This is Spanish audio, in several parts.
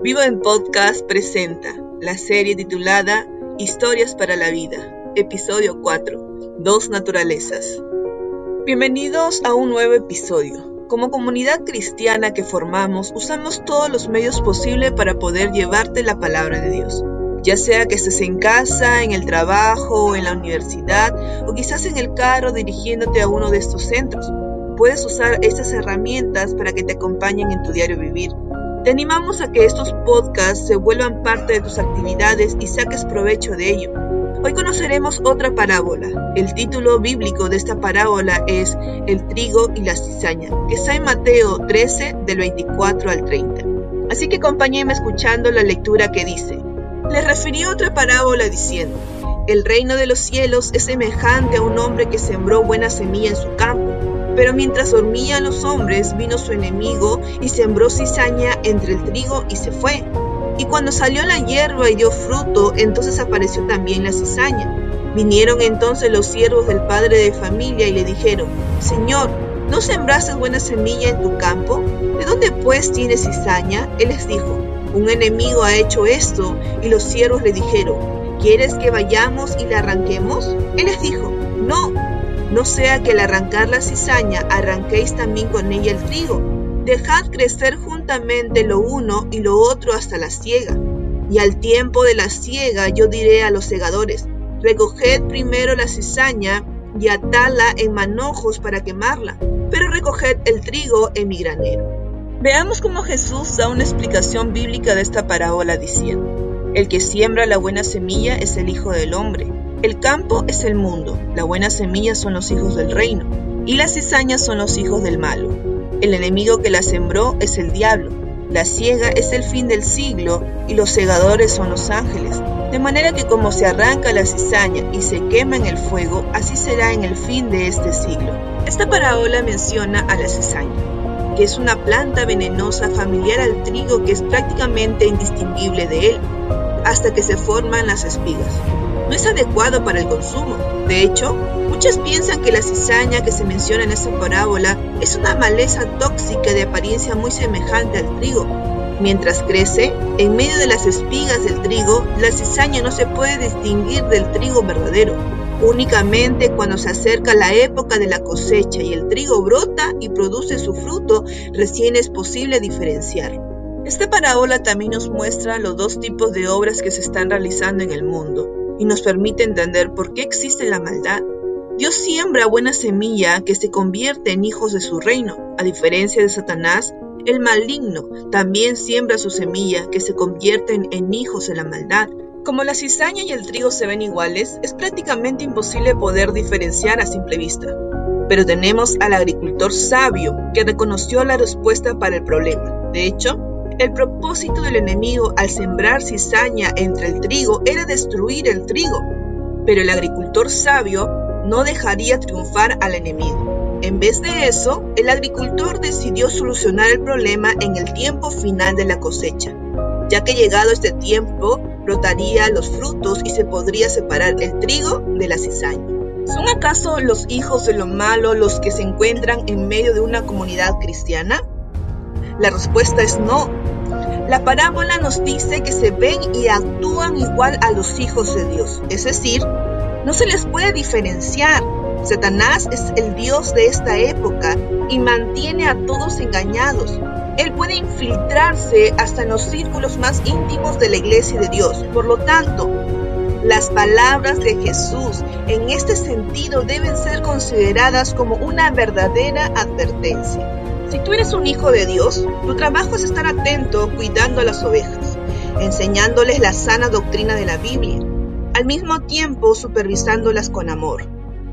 Vivo en Podcast presenta la serie titulada Historias para la Vida, episodio 4, Dos Naturalezas. Bienvenidos a un nuevo episodio. Como comunidad cristiana que formamos, usamos todos los medios posibles para poder llevarte la palabra de Dios. Ya sea que estés en casa, en el trabajo, en la universidad o quizás en el carro dirigiéndote a uno de estos centros. Puedes usar estas herramientas para que te acompañen en tu diario vivir te animamos a que estos podcasts se vuelvan parte de tus actividades y saques provecho de ello. Hoy conoceremos otra parábola. El título bíblico de esta parábola es El trigo y la cizaña, que está en Mateo 13 del 24 al 30. Así que acompáñenme escuchando la lectura que dice. Le refirió otra parábola diciendo, El reino de los cielos es semejante a un hombre que sembró buena semilla en su campo pero mientras dormían los hombres, vino su enemigo y sembró cizaña entre el trigo y se fue. Y cuando salió la hierba y dio fruto, entonces apareció también la cizaña. Vinieron entonces los siervos del padre de familia y le dijeron, Señor, ¿no sembraste buena semilla en tu campo? ¿De dónde pues tienes cizaña? Él les dijo, un enemigo ha hecho esto. Y los siervos le dijeron, ¿quieres que vayamos y la arranquemos? Él les dijo, no, no sea que al arrancar la cizaña arranquéis también con ella el trigo. Dejad crecer juntamente lo uno y lo otro hasta la siega. Y al tiempo de la siega yo diré a los segadores, recoged primero la cizaña y atadla en manojos para quemarla, pero recoged el trigo en mi granero. Veamos cómo Jesús da una explicación bíblica de esta parábola diciendo, el que siembra la buena semilla es el Hijo del Hombre el campo es el mundo, la buena semilla son los hijos del reino, y las cizañas son los hijos del malo. El enemigo que la sembró es el diablo, la ciega es el fin del siglo, y los segadores son los ángeles. De manera que como se arranca la cizaña y se quema en el fuego, así será en el fin de este siglo. Esta parábola menciona a la cizaña, que es una planta venenosa familiar al trigo que es prácticamente indistinguible de él, hasta que se forman las espigas no es adecuado para el consumo. De hecho, muchos piensan que la cizaña que se menciona en esta parábola es una maleza tóxica de apariencia muy semejante al trigo. Mientras crece, en medio de las espigas del trigo, la cizaña no se puede distinguir del trigo verdadero. Únicamente cuando se acerca la época de la cosecha y el trigo brota y produce su fruto, recién es posible diferenciar. Esta parábola también nos muestra los dos tipos de obras que se están realizando en el mundo y nos permite entender por qué existe la maldad. Dios siembra buena semilla que se convierte en hijos de su reino. A diferencia de Satanás, el maligno también siembra su semilla que se convierten en hijos de la maldad. Como la cizaña y el trigo se ven iguales, es prácticamente imposible poder diferenciar a simple vista. Pero tenemos al agricultor sabio que reconoció la respuesta para el problema. De hecho, el propósito del enemigo al sembrar cizaña entre el trigo era destruir el trigo, pero el agricultor sabio no dejaría triunfar al enemigo. En vez de eso, el agricultor decidió solucionar el problema en el tiempo final de la cosecha, ya que llegado este tiempo brotaría los frutos y se podría separar el trigo de la cizaña. ¿Son acaso los hijos de lo malo los que se encuentran en medio de una comunidad cristiana? La respuesta es no. La parábola nos dice que se ven y actúan igual a los hijos de Dios, es decir, no se les puede diferenciar. Satanás es el Dios de esta época y mantiene a todos engañados. Él puede infiltrarse hasta en los círculos más íntimos de la iglesia de Dios. Por lo tanto, las palabras de Jesús en este sentido deben ser consideradas como una verdadera advertencia. Si tú eres un hijo de Dios, tu trabajo es estar atento cuidando a las ovejas, enseñándoles la sana doctrina de la Biblia, al mismo tiempo supervisándolas con amor.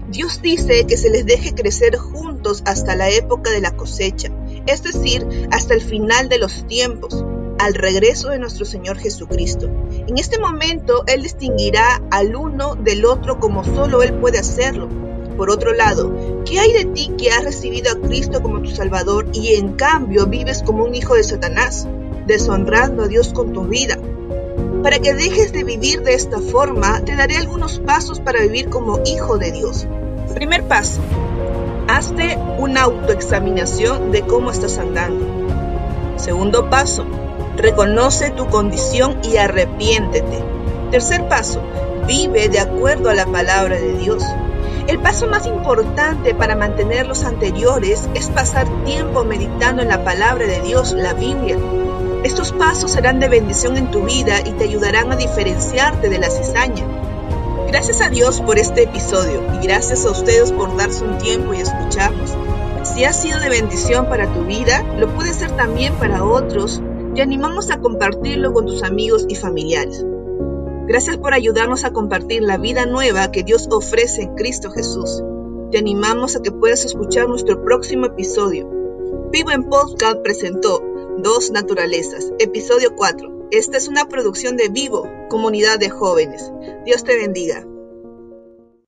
Dios dice que se les deje crecer juntos hasta la época de la cosecha, es decir, hasta el final de los tiempos, al regreso de nuestro Señor Jesucristo. En este momento Él distinguirá al uno del otro como solo Él puede hacerlo por otro lado, ¿qué hay de ti que has recibido a Cristo como tu Salvador y en cambio vives como un hijo de Satanás, deshonrando a Dios con tu vida? Para que dejes de vivir de esta forma, te daré algunos pasos para vivir como hijo de Dios. Primer paso, hazte una autoexaminación de cómo estás andando. Segundo paso, Reconoce tu condición y arrepiéntete. Tercer paso, vive de acuerdo a la palabra de Dios. El paso más importante para mantener los anteriores es pasar tiempo meditando en la palabra de Dios, la Biblia. Estos pasos serán de bendición en tu vida y te ayudarán a diferenciarte de la cizaña. Gracias a Dios por este episodio y gracias a ustedes por darse un tiempo y escucharnos. Si ha sido de bendición para tu vida, lo puede ser también para otros. Te animamos a compartirlo con tus amigos y familiares. Gracias por ayudarnos a compartir la vida nueva que Dios ofrece en Cristo Jesús. Te animamos a que puedas escuchar nuestro próximo episodio. Vivo en Podcast presentó Dos Naturalezas, episodio 4. Esta es una producción de Vivo, comunidad de jóvenes. Dios te bendiga.